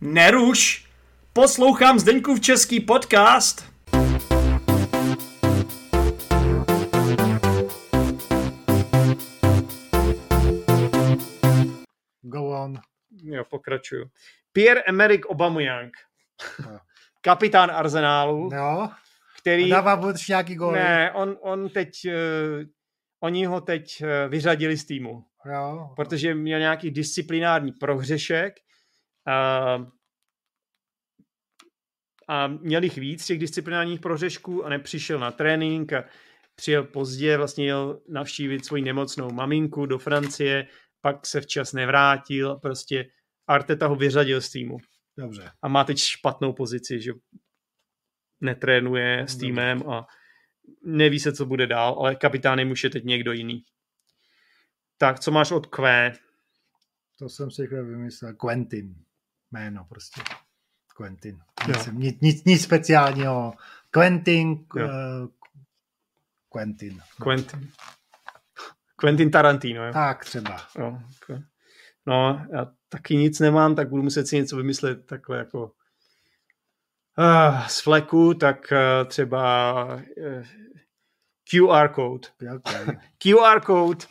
Neruš! Poslouchám Zdeňkův český podcast. Go on. Jo, pokračuju. Pierre-Emerick Aubameyang. No. Kapitán Arsenálu, Jo. který... A dává vůbec nějaký gól. Ne, on, on teď... Uh, oni ho teď uh, vyřadili z týmu, Jo. protože měl nějaký disciplinární prohřešek uh, a měl jich víc těch disciplinárních prohřešků a nepřišel na trénink a přijel pozdě, vlastně jel navštívit svoji nemocnou maminku do Francie, pak se včas nevrátil a prostě Arteta ho vyřadil z týmu Dobře. a má teď špatnou pozici, že netrénuje s týmem a neví se, co bude dál, ale kapitánem už je teď někdo jiný. Tak, co máš od Q? To jsem si vymyslel. Quentin. Jméno prostě. Quentin. Jo. Nic, nic, nic, speciálního. Quentin. Jo. Uh, Quentin. Quentin. Quentin Tarantino, jo? Tak třeba. No, ok. no, já taky nic nemám, tak budu muset si něco vymyslet takhle jako uh, z fleku, tak uh, třeba uh, QR code. Okay. QR code,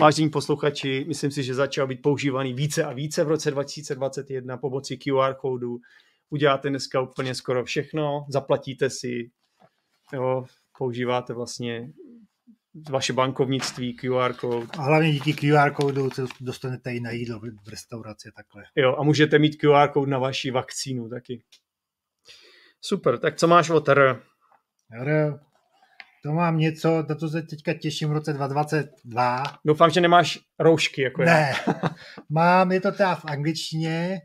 vážení posluchači, myslím si, že začal být používaný více a více v roce 2021 pomocí QR kódu. Uděláte dneska úplně skoro všechno, zaplatíte si, jo, používáte vlastně vaše bankovnictví, QR kód, A hlavně díky QR kódu se dostanete i na jídlo v restauraci takhle. jo, a můžete mít QR kód na vaši vakcínu taky. Super, tak co máš o R? Jo, To mám něco, na to se teďka těším v roce 2022. Doufám, že nemáš roušky, jako já. Ne, mám, je to teda v angličtině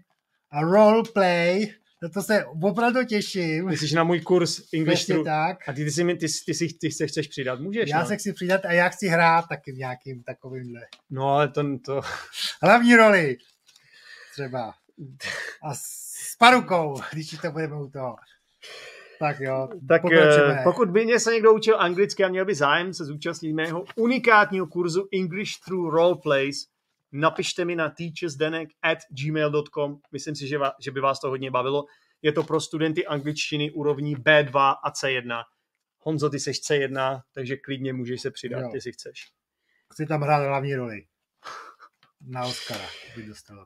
a roleplay, to se opravdu těším. Myslíš na můj kurz English True? tak. A ty, ty, si, ty, ty, si, ty se chceš přidat? Můžeš, Já no. se chci přidat a já chci hrát taky v nějakým takovýmhle. No, ale to, to, Hlavní roli třeba. A s parukou, když to budeme u toho. Tak jo, Tak pokračujeme. eh, pokud by mě se někdo učil anglicky a měl by zájem se zúčastnit mého unikátního kurzu English Through Roleplays, napište mi na teachersdenek at gmail.com. Myslím si, že, va, že by vás to hodně bavilo. Je to pro studenty angličtiny úrovní B2 a C1. Honzo, ty seš C1, takže klidně můžeš se přidat, Jo. jestli chceš. Chci tam hrát hlavní roli. Na Oscara.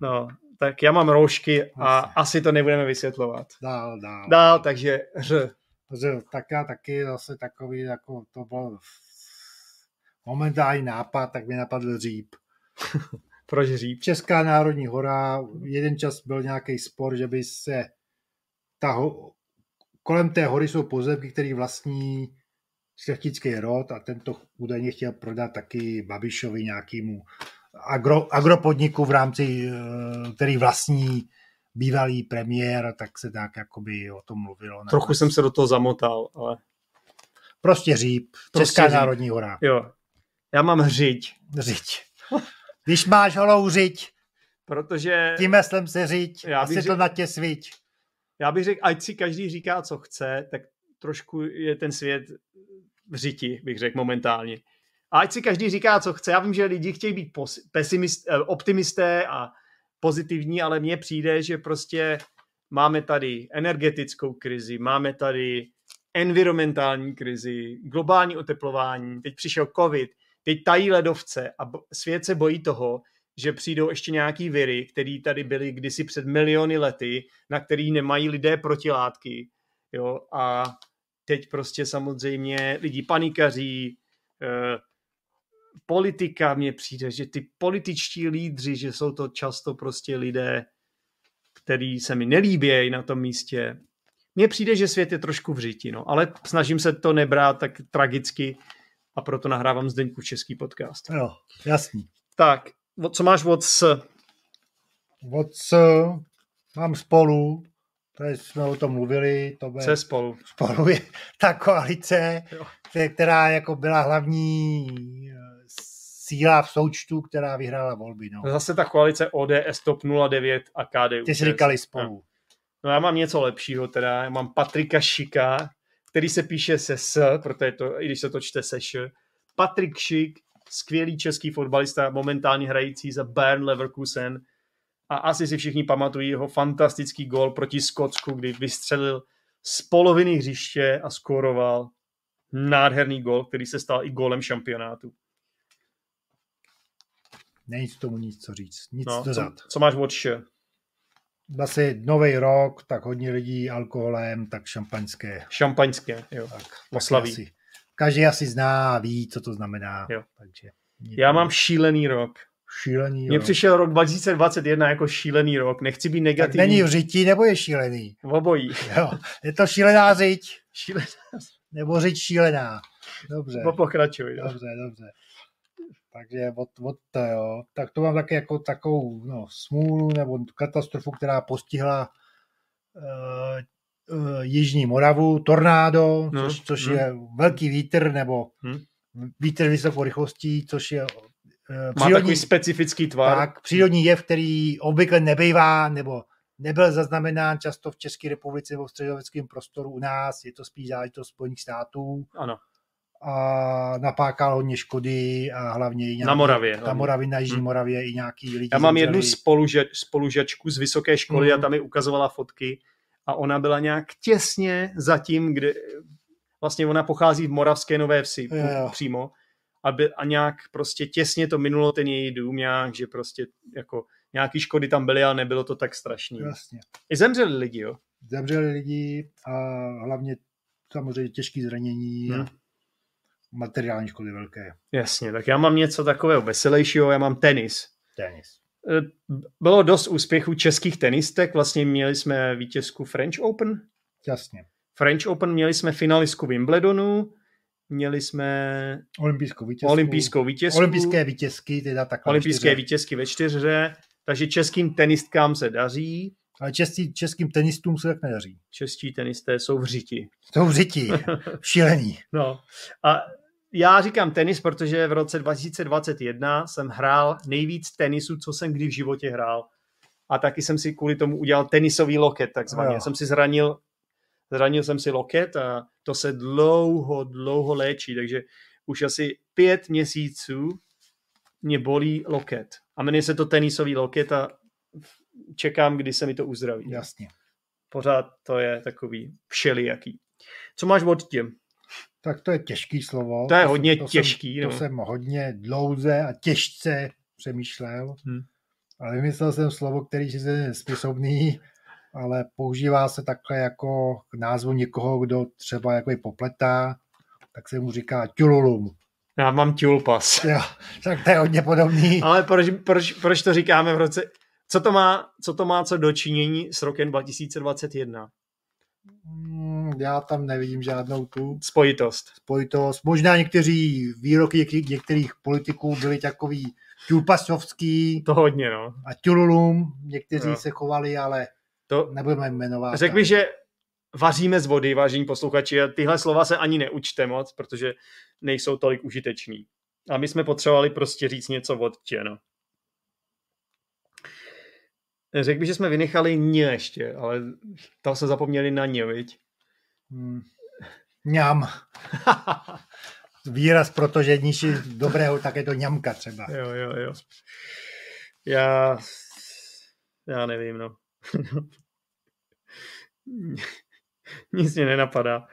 No, tak já mám roušky a Jasně. asi to nebudeme vysvětlovat. Dál, dál. Dál, takže ř. Že tak já taky zase takový, jako to byl momentální nápad, tak mi napadl říp. Proč říp? Česká národní hora, jeden čas byl nějaký spor, že by se ta ho, kolem té hory jsou pozemky, který vlastní šlechtický rod a tento údajně chtěl prodat taky Babišovi nějakému agro, agropodniku v rámci, eh, který vlastní bývalý premiér, tak se tak jakoby o tom mluvilo. Trochu jsem se do toho zamotal, ale Prostě říp, Prostě Česká říp. národní hora. jo. Já mám hřiď, Řiď. Když máš holou řiď, protože tím meslem se řiď Já a řekl- na tě sviť. Já bych řekl, ať si každý říká, co chce, tak trošku je ten svět v řiti, bych řekl momentálně. A ať si každý říká, co chce. Já vím, že lidi chtějí být pesimist, eh, optimisté a pozitivní, ale mně přijde, že prostě máme tady energetickou krizi, máme tady environmentální krizi, globální oteplování, teď přišel covid, teď tají ledovce a svět se bojí toho, že přijdou ještě nějaký viry, které tady byly kdysi před miliony lety, na který nemají lidé protilátky. Jo? A teď prostě samozřejmě lidi panikaří, eh, politika mně přijde, že ty političtí lídři, že jsou to často prostě lidé, který se mi nelíbějí na tom místě. Mně přijde, že svět je trošku v řiti, no, ale snažím se to nebrát tak tragicky a proto nahrávám Zdeňku český podcast. Jo, jasný. Tak, co máš od s? Od s, mám spolu, tady jsme o tom mluvili, to bude Se spolu. spolu je ta koalice, Jo. kte- která jako byla hlavní eh, síla v součtu, která vyhrála volby. No. Zase ta koalice ODS, TOP 09 a KDU. Ty jsi říkali spolu. No já mám něco lepšího teda, já mám Patrika Šika, který se píše se S, protože to, i když se to čte se Š. Patrik Šik, skvělý český fotbalista, momentálně hrající za Bayern Leverkusen A asi si všichni pamatují jeho fantastický gol proti Skotsku, kdy vystřelil z poloviny hřiště a skoroval nádherný gol, který se stal i golem šampionátu. Není k tomu nic co říct, nic No, co, dodat. co máš od? Zase nový rok, tak hodně lidí alkoholem, tak šampaňské. Šampaňské, jo. Tak, Oslaví. Asi, každý asi zná a ví, co to znamená. Jo. Takže, Já mám šílený rok. šílený Mně rok. přišel rok 2021 jako šílený rok. Nechci být Tak negativní. není v řití, nebo je šílený? Obojí. Jo. Je to šílená řiť, Šílený. nebo řiť šílená. Dobře, Pokračuj. No. dobře, dobře. Takže od, od to jo. Tak to mám taky jako takovou no, smůlu nebo katastrofu, která postihla uh, Jižní Moravu, tornádo, No, což, což hm. je velký vítr nebo Hm. vítr vysokou rychlostí, což je uh, Má takový specifický tvar. tak, přírodní jev, který obvykle nebývá nebo nebyl zaznamenán často v České republice nebo v středověckém prostoru u nás, je to spíš záležitost Spojených států Ano. a napákal hodně škody a hlavně i nějaký, Na Moravě, Na. Moravě, na Jižní Hm. Moravě i nějaký lidi Já mám zemřeli. jednu spolužačku z vysoké školy Mhm. a tam mi ukazovala fotky a ona byla nějak těsně za tím, kde vlastně ona pochází v Moravské Nové Vsi Jo, jo. přímo a, by, a nějak prostě těsně to minulo ten její dům nějak, že prostě jako nějaký škody tam byly, ale nebylo to tak strašný. Jasně. I zemřeli lidi, jo. Zemřeli lidi a hlavně samozřejmě těžké zranění Hm. a materiální škody velké. Jasně, tak já mám něco takového veselějšího, já mám tenis. Tenis. E, Bylo dost úspěchů českých tenistek, vlastně měli jsme vítězku French Open, Jasně. French Open měli jsme finalistku Wimbledonu, měli jsme Olympijskou vítězku. olympijskou vítězku, Olympijské vítězky, teda takhle. olympijské vítězky ve čtyřhře, takže českým tenistkám se daří, Ale český, českým tenistům se tak nedaří. čeští tenisté jsou v řiti. Jsou v řiti. Šílený. No a já říkám tenis, protože v roce 2021 jsem hrál nejvíc tenisu, co jsem kdy v životě hrál. A taky jsem si kvůli tomu udělal tenisový loket, takzvaně. Já jsem si zranil, zranil jsem si loket a to se dlouho, dlouho léčí, takže už asi pět měsíců mě bolí loket. A jmenuje se to tenisový loket a čekám, kdy se mi to uzdraví. Jasně. Pořád to je takový všelijaký. Co máš od těm? Tak to je těžký slovo. To je hodně jsem- těžký, Jsem, no. To jsem hodně dlouze a těžce přemýšlel. Hm. Ale vymyslel jsem slovo, který je nesmyslný, ale používá se takhle jako k názvu někoho, kdo třeba jako je popletá, tak se mu říká tululum. Já mám tulpas. Jo, tak to je hodně podobný. Ale proč, proč, proč to říkáme v roce... Co to, má, co to má co dočinění s rokem 2021? Hmm, Já tam nevidím žádnou tu Spojitost. spojitost. Možná někteří výroky některých, politiků byly takový tulpasovský To hodně, no. a tululum. Někteří Jo. se chovali, ale To, nebudeme jmenovat. řekl bych, že vaříme z vody, vážení posluchači, a tyhle slova se ani neučte moc, protože nejsou tolik užitečný. A my jsme potřebovali prostě říct něco od tě, no. Řekl bych, že jsme vynechali ně ještě, ale tam se zapomněli na ně, viď? Mňam. Výraz, protože níž dobrého, tak je to ňamka třeba. Jo, jo, jo. Já, já nevím, no. nic mě nenapadá.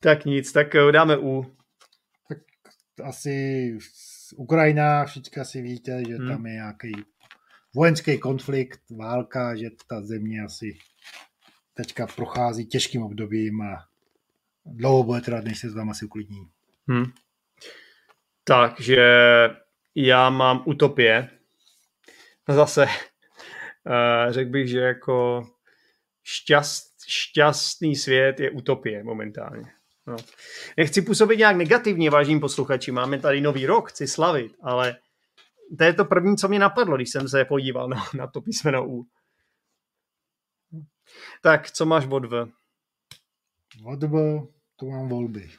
Tak nic, tak jo, dáme U. Asi z Ukrajina, všichni asi víte, že Hmm. tam je nějaký vojenský konflikt, válka, že ta země asi teďka prochází těžkým obdobím a dlouho bude trvat, než se tam asi uklidní. Hm. Takže já mám utopie. Zase uh, řekl bych, že jako šťast, šťastný svět je utopie momentálně. No. Nechci působit nějak negativně, vážení posluchači, máme tady nový rok, chci slavit, ale to je to první, co mě napadlo, když jsem se podíval na, na to písmeno U. Tak, co máš od V? Odb, to mám volby.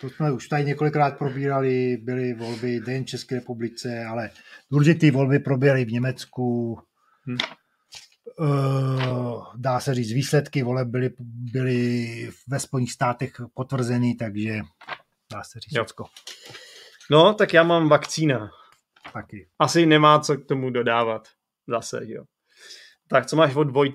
To jsme už tady několikrát probírali, byly volby v České republice, ale důležité volby proběhly v Německu. Hm. Uh, dá se říct, výsledky voleb byly, byly ve Spojených státech potvrzeny, takže dá se říct Jo. všecko. No, tak já mám vakcína. Taky. Asi nemá co k tomu dodávat. Zase, jo. Tak co máš od Voj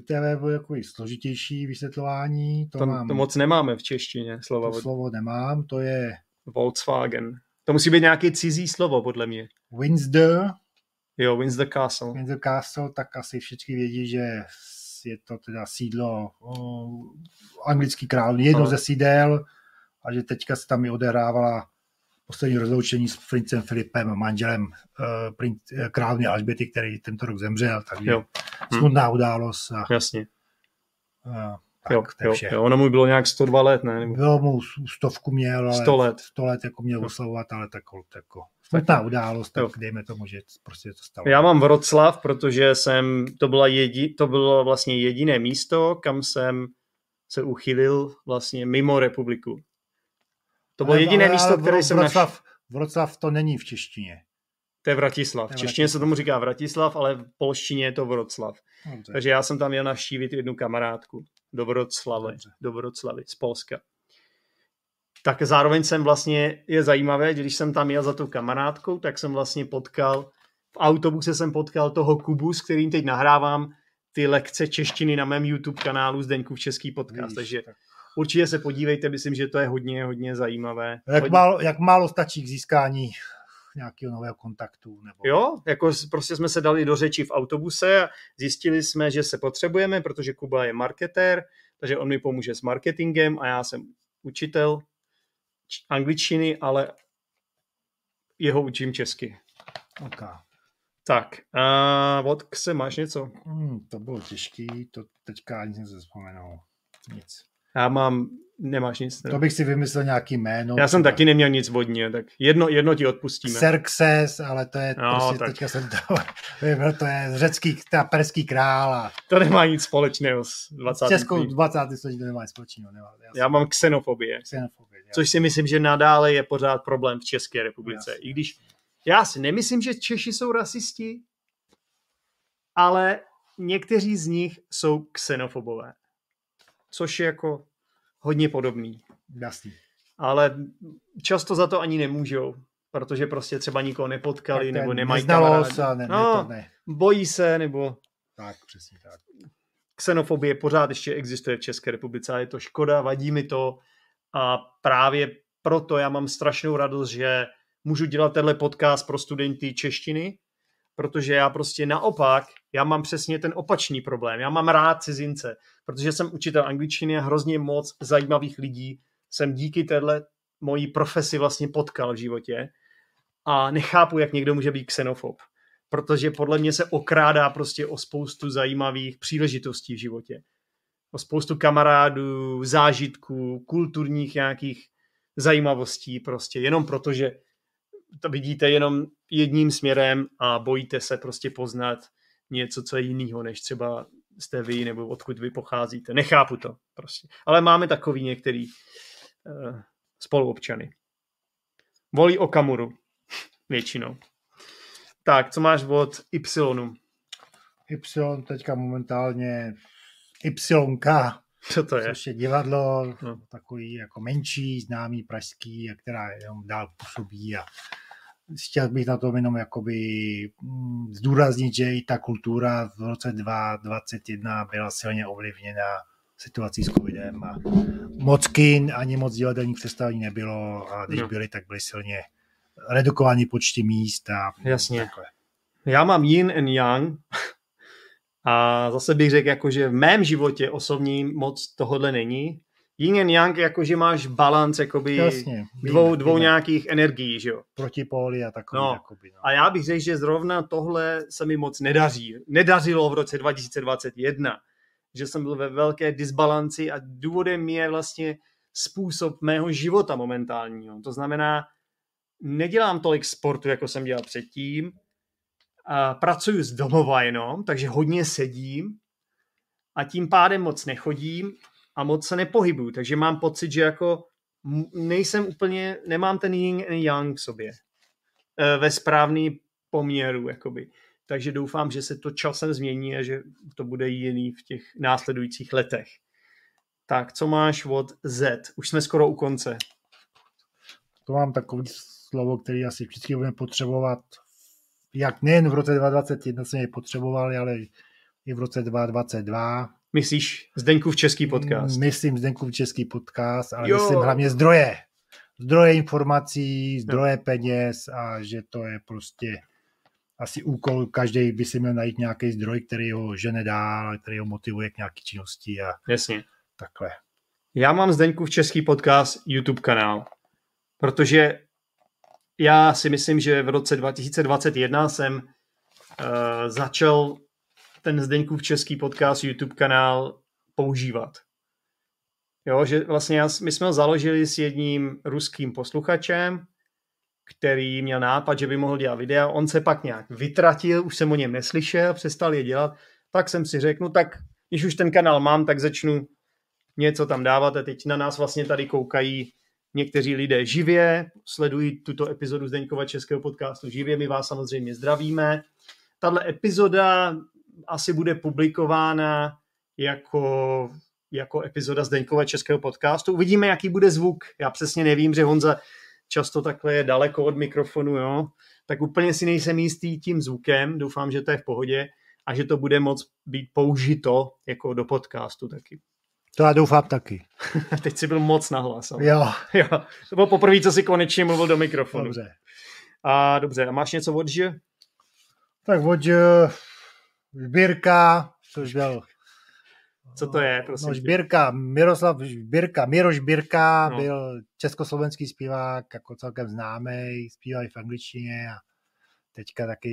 TV bylo jako složitější vysvětlování. To, To, mám, to moc nemáme v češtině, slova to slovo nemám. To je Volkswagen. To musí být nějaký cizí slovo, podle mě. Windsor, Jo, Windsor Castle. Windsor Castle, tak asi všichni vědí, že je to teda sídlo o, anglický král, jedno No. ze sídel a že teďka se tam i odehrávala poslední rozloučení s princem Filipem, manželem uh, princ, eh, královny Alžběty, který tento rok zemřel, takže Jo. Hm. smutná událost a, Jasně. a tak, Jo, to je jo, vše. jo, ono mu bylo nějak 102 let, ne? Nebo Bylo mu stovku měl, ale 100 let. 100 let jako měl oslavovat, ale tak, jako smutná událost, tak Jo. dejme tomu, že prostě to stalo. Já mám Vroclav, protože jsem, to, byla jedi, to bylo vlastně jediné místo, kam jsem se uchylil vlastně mimo republiku. To bylo Ale- jediné ale- místo, ale které jsem našel. Vroclav to není v češtině. To je Vratislav. V češtině se tomu říká Vratislav, ale v polštině je to Vroclav. Dobře. Takže já jsem tam měl navštívit jednu kamarádku do Vroclavy, do Vroclavy z Polska. Tak zároveň jsem vlastně, je zajímavé, že když jsem tam jel za tou kamarádkou, tak jsem vlastně potkal, v autobuse jsem potkal toho Kubu, s kterým teď nahrávám ty lekce češtiny na mém YouTube kanálu Zdeňkův Český podcast. Vidíš, Takže tak. určitě se podívejte, myslím, že to je hodně, hodně zajímavé. Jak, Hodně- málo, jak málo stačí k získání nějakého nového kontaktu? Nebo... Jo, jako prostě jsme se dali do řeči v autobuse a zjistili jsme, že se potřebujeme, protože Kuba je marketér, takže on mi pomůže s marketingem a já jsem učitel angličtiny, ale jeho učím česky. Okay. Tak, a od Kse máš něco? Hmm, to bylo těžký, to teďka ani jsem se vzpomenul. Nic. Já mám, nemáš nic. To Ne? bych si vymyslel nějaký jméno. Já jsem třeba taky neměl nic vodně, tak jedno, jedno ti odpustíme. Xerxes, ale to je No, prostě tak. teďka jsem to, to je řecký, ta perský král a To nemá nic společného s s 20. českou 20. století to nemá nic společného. Nemá, Já mám xenofobie. xenofobie, já- což si myslím, že nadále je pořád problém v České republice. Jasně. I když já si nemyslím, že Češi jsou rasisti, ale někteří z nich jsou xenofobové, což je jako hodně podobný. Jasný. Ale často za to ani nemůžou, protože prostě třeba nikoho nepotkali, nebo nemají kamarády. a ne, No. ne. Bojí se, nebo Tak, přesně tak. xenofobie pořád ještě existuje v České republice a je to škoda, vadí mi to a právě proto já mám strašnou radost, že můžu dělat tenhle podcast pro studenty češtiny, protože já prostě naopak, já mám přesně ten opačný problém. Já mám rád cizince, protože jsem učitel angličtiny a hrozně moc zajímavých lidí jsem díky téhle mojí profesi vlastně potkal v životě a nechápu, jak někdo může být xenofob protože podle mě se okrádá prostě o spoustu zajímavých příležitostí v životě. O spoustu kamarádů, zážitků, kulturních nějakých zajímavostí prostě, jenom proto, že to vidíte jenom jedním směrem a bojíte se prostě poznat něco, co je jiného, než třeba jste vy, nebo odkud vy pocházíte. Nechápu to prostě. Ale máme takový některý uh, spoluobčany. Volí Okamuru většinou. Tak, co máš od Y? Y teďka momentálně YK, Co to je? což je divadlo, No. takový jako menší, známý pražský, která jenom dál působí a chtěl bych na tom jenom jakoby mm, zdůraznit, že i ta kultura v roce 2021 byla silně ovlivněna situací s covidem a moc kin ani moc divadelních představení nebylo a když No. byly, tak byly silně redukovaný počty míst a Jasně. takhle. Já mám yin and yang a zase bych řekl, jako, že v mém životě osobním moc tohodle není. Yin and yang, jako, že máš balans jakoby Jasně, dvou, víme, dvou víme. nějakých energií, že jo. protipóly a takový. No. Jakoby, no. A já bych řekl, že zrovna tohle se mi moc nedaří. Nedařilo v roce 2021, že jsem byl ve velké disbalanci a důvodem je vlastně způsob mého života momentálního. To znamená, nedělám tolik sportu, jako jsem dělal předtím, a pracuji z domova jenom, takže hodně sedím a tím pádem moc nechodím a moc se nepohybuju, takže mám pocit, že jako nejsem úplně, nemám ten yin and yang v sobě eh, ve správný poměru, jakoby. Takže doufám, že se to časem změní a že to bude jiný v těch následujících letech. Tak, co máš od Z? Už jsme skoro u konce. To mám takový slovo, který asi vždycky budeme potřebovat jak nejen v roce 2021 jsme je potřebovali, ale i v roce 2022. Myslíš Zdeňkův český podcast? Myslím Zdeňkův český podcast, ale Jo. myslím hlavně zdroje. Zdroje informací, zdroje peněz a že to je prostě asi úkol, každý by si měl najít nějaký zdroj, který ho žene dál, který ho motivuje k nějaké činnosti a Jasně. takhle. Já mám Zdeňkův český podcast YouTube kanál, protože já si myslím, že v roce 2021 jsem uh, začal ten Zdeňkův český podcast YouTube kanál používat. Jo, že vlastně já, my jsme ho založili s jedním ruským posluchačem, který měl nápad, že by mohl dělat videa. On se pak nějak vytratil, už jsem o něm neslyšel, přestal je dělat. Tak jsem si řekl, no tak když už ten kanál mám, tak začnu něco tam dávat a teď na nás vlastně tady koukají někteří lidé živě, sledují tuto epizodu Zdeňkova českého podcastu živě, my vás samozřejmě zdravíme. Tahle epizoda asi bude publikována jako, jako epizoda Zdeňkova českého podcastu. Uvidíme, jaký bude zvuk. Já přesně nevím, že Honza často takhle je daleko od mikrofonu, jo? tak úplně si nejsem jistý tím zvukem, doufám, že to je v pohodě a že to bude moc být použito jako do podcastu taky. To já doufám taky. Teď si byl moc nahlas. Ale. Jo, Jo, to bylo poprvé, co si konečně mluvil do mikrofonu. dobře. A dobře, a máš něco od že? Tak od eh, Žbírka, což byl Co to je, prosím? No? Žbírka, Miroslav Žbírka, Miro Žbírka No. no. byl československý zpěvák, jako celkem známý, zpíval i v angličtině a teďka taky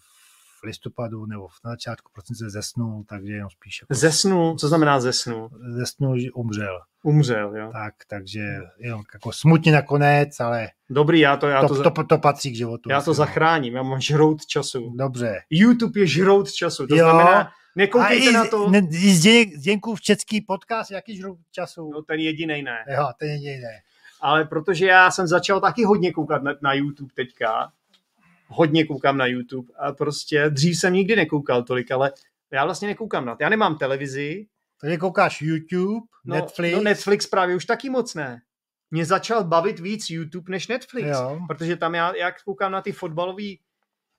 v listopadu nebo na začátku prosince zesnul, takže jenom spíš jako Zesnul, co znamená zesnul? zesnul, že umřel. Umřel, jo. Tak, takže jenom jako smutně nakonec, ale Dobrý, já to, já to, to, za- to, to, patří k životu. já to no. zachráním, já mám žrout času. Dobře. YouTube je žrout času, to Jo. znamená, A nekoukejte i, na to, ne, i Zděňkův český podcast, jaký žrou času? no ten jediný ne. Jo, ten je jiné. Ale protože já jsem začal taky hodně koukat na, na YouTube teďka, hodně koukám na YouTube a prostě dřív jsem nikdy nekoukal tolik, ale já vlastně nekoukám na to. Já nemám televizi, Takže koukáš YouTube, no, Netflix. No Netflix právě už taky moc ne. Mě začal bavit víc YouTube než Netflix, Jo. protože tam já, jak koukám na ty fotbalový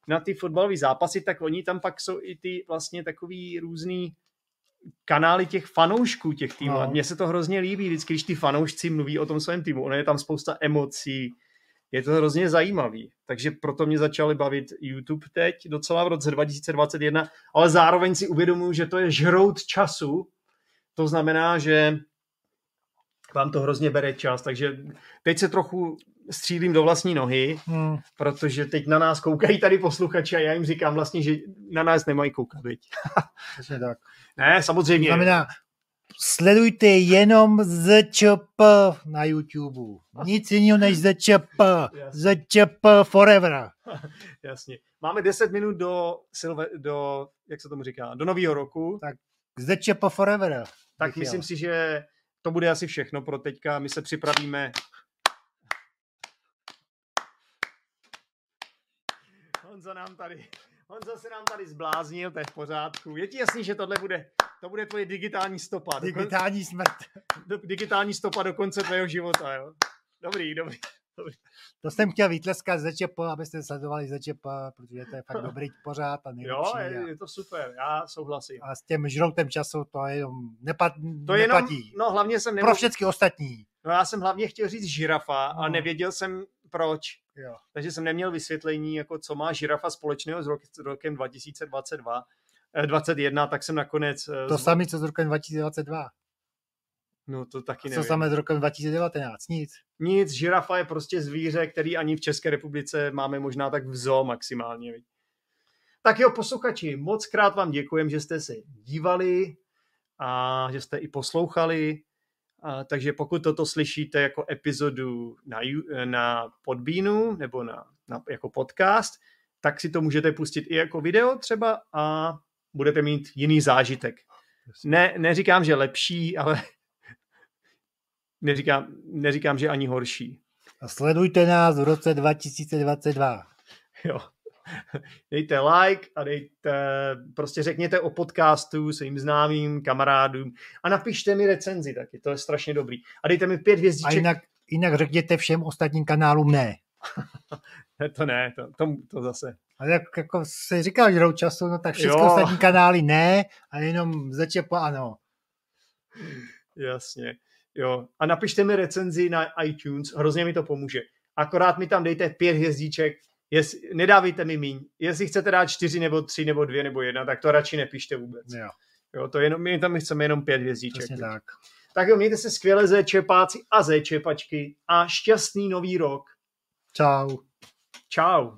na ty fotbalové zápasy, tak oni tam pak jsou i ty vlastně takový různý kanály těch fanoušků těch týmů. No. No. Mně se to hrozně líbí, vždycky, když ty fanoušci mluví o tom svém týmu. Ono je tam spousta emocí, je to hrozně zajímavý. Takže proto mě začaly bavit YouTube teď, docela v roce 2021, ale zároveň si uvědomuji, že to je žrout času. To znamená, že vám to hrozně bere čas, takže teď se trochu střílím do vlastní nohy, Hmm. protože teď na nás koukají tady posluchači a já jim říkám vlastně, že na nás nemají koukat, viď? Tak. Ne, To samozřejmě. znamená, sledujte jenom ZČP na YouTube. Nic jiného než ZČP. ZČP forever. Jasně. Máme 10 minut do, silve, do jak se tomu říká, do nového roku, tak, ZČP forever. tak myslím jel. si, že to bude asi všechno pro teďka. My se připravíme. Honza nám tady, Honza se nám tady zbláznil, to je v pořádku. Je ti jasný, že tohle bude, to bude tvoje digitální stopa. Do, Digitální smrt. do, digitální stopa do konce tvého života, jo? Dobrý, dobrý. To jsem chtěl vytleskat ZČP, abyste sledovali ZČP, protože to je fakt dobrý pořád a Jo, nejlepší. je, a, je to super, já souhlasím. a s tím žroutem času to je jenom nepat, To je jenom, no hlavně jsem nemohl, Pro všechny ostatní. no já jsem hlavně chtěl říct žirafa a No. nevěděl jsem proč. Jo. Takže jsem neměl vysvětlení, jako co má žirafa společného s rokem 2022. eh, 21, tak jsem nakonec... eh, To z- samé, co s rokem 2022. No to taky Co nevím. samé s rokem 2019. Nic. Nic, žirafa je prostě zvíře, který ani v České republice máme možná tak v zoo maximálně. viď. Tak jo, posluchači, moc krát vám děkujem, že jste se dívali a že jste i poslouchali. A, takže pokud toto slyšíte jako epizodu na, na Podbeanu nebo na, na, jako podcast, tak si to můžete pustit i jako video třeba a budete mít jiný zážitek. Ne, neříkám, že lepší, ale neříkám, neříkám, že ani horší. A sledujte nás v roce 2022. Jo. Dejte like a dejte, prostě řekněte o podcastu svým známým kamarádům a napište mi recenzi taky, to je strašně dobrý. A dejte mi pět A hvězdiček. jinak, jinak řekněte všem ostatním kanálům ne. To ne, to, to, to zase. Ale jak, jako se říkal jdou času, no tak všechny ostatní kanály ne a jenom začepa ano. Jasně. Jo. A napište mi recenzi na iTunes, hrozně mi to pomůže. Akorát mi tam dejte pět hvězdiček, Jest, nedávejte mi míň. Jestli chcete dát čtyři nebo tři nebo dvě nebo jedna, tak to radši nepište vůbec. Jo, Jo, to jenom, my tam chceme jenom pět hvězdiček. přesně tak. Tak jo, mějte se skvěle zéčepáci a zéčepačky a šťastný nový rok. Čau. Čau.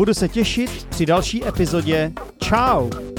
Budu se těšit při další epizodě. Ciao!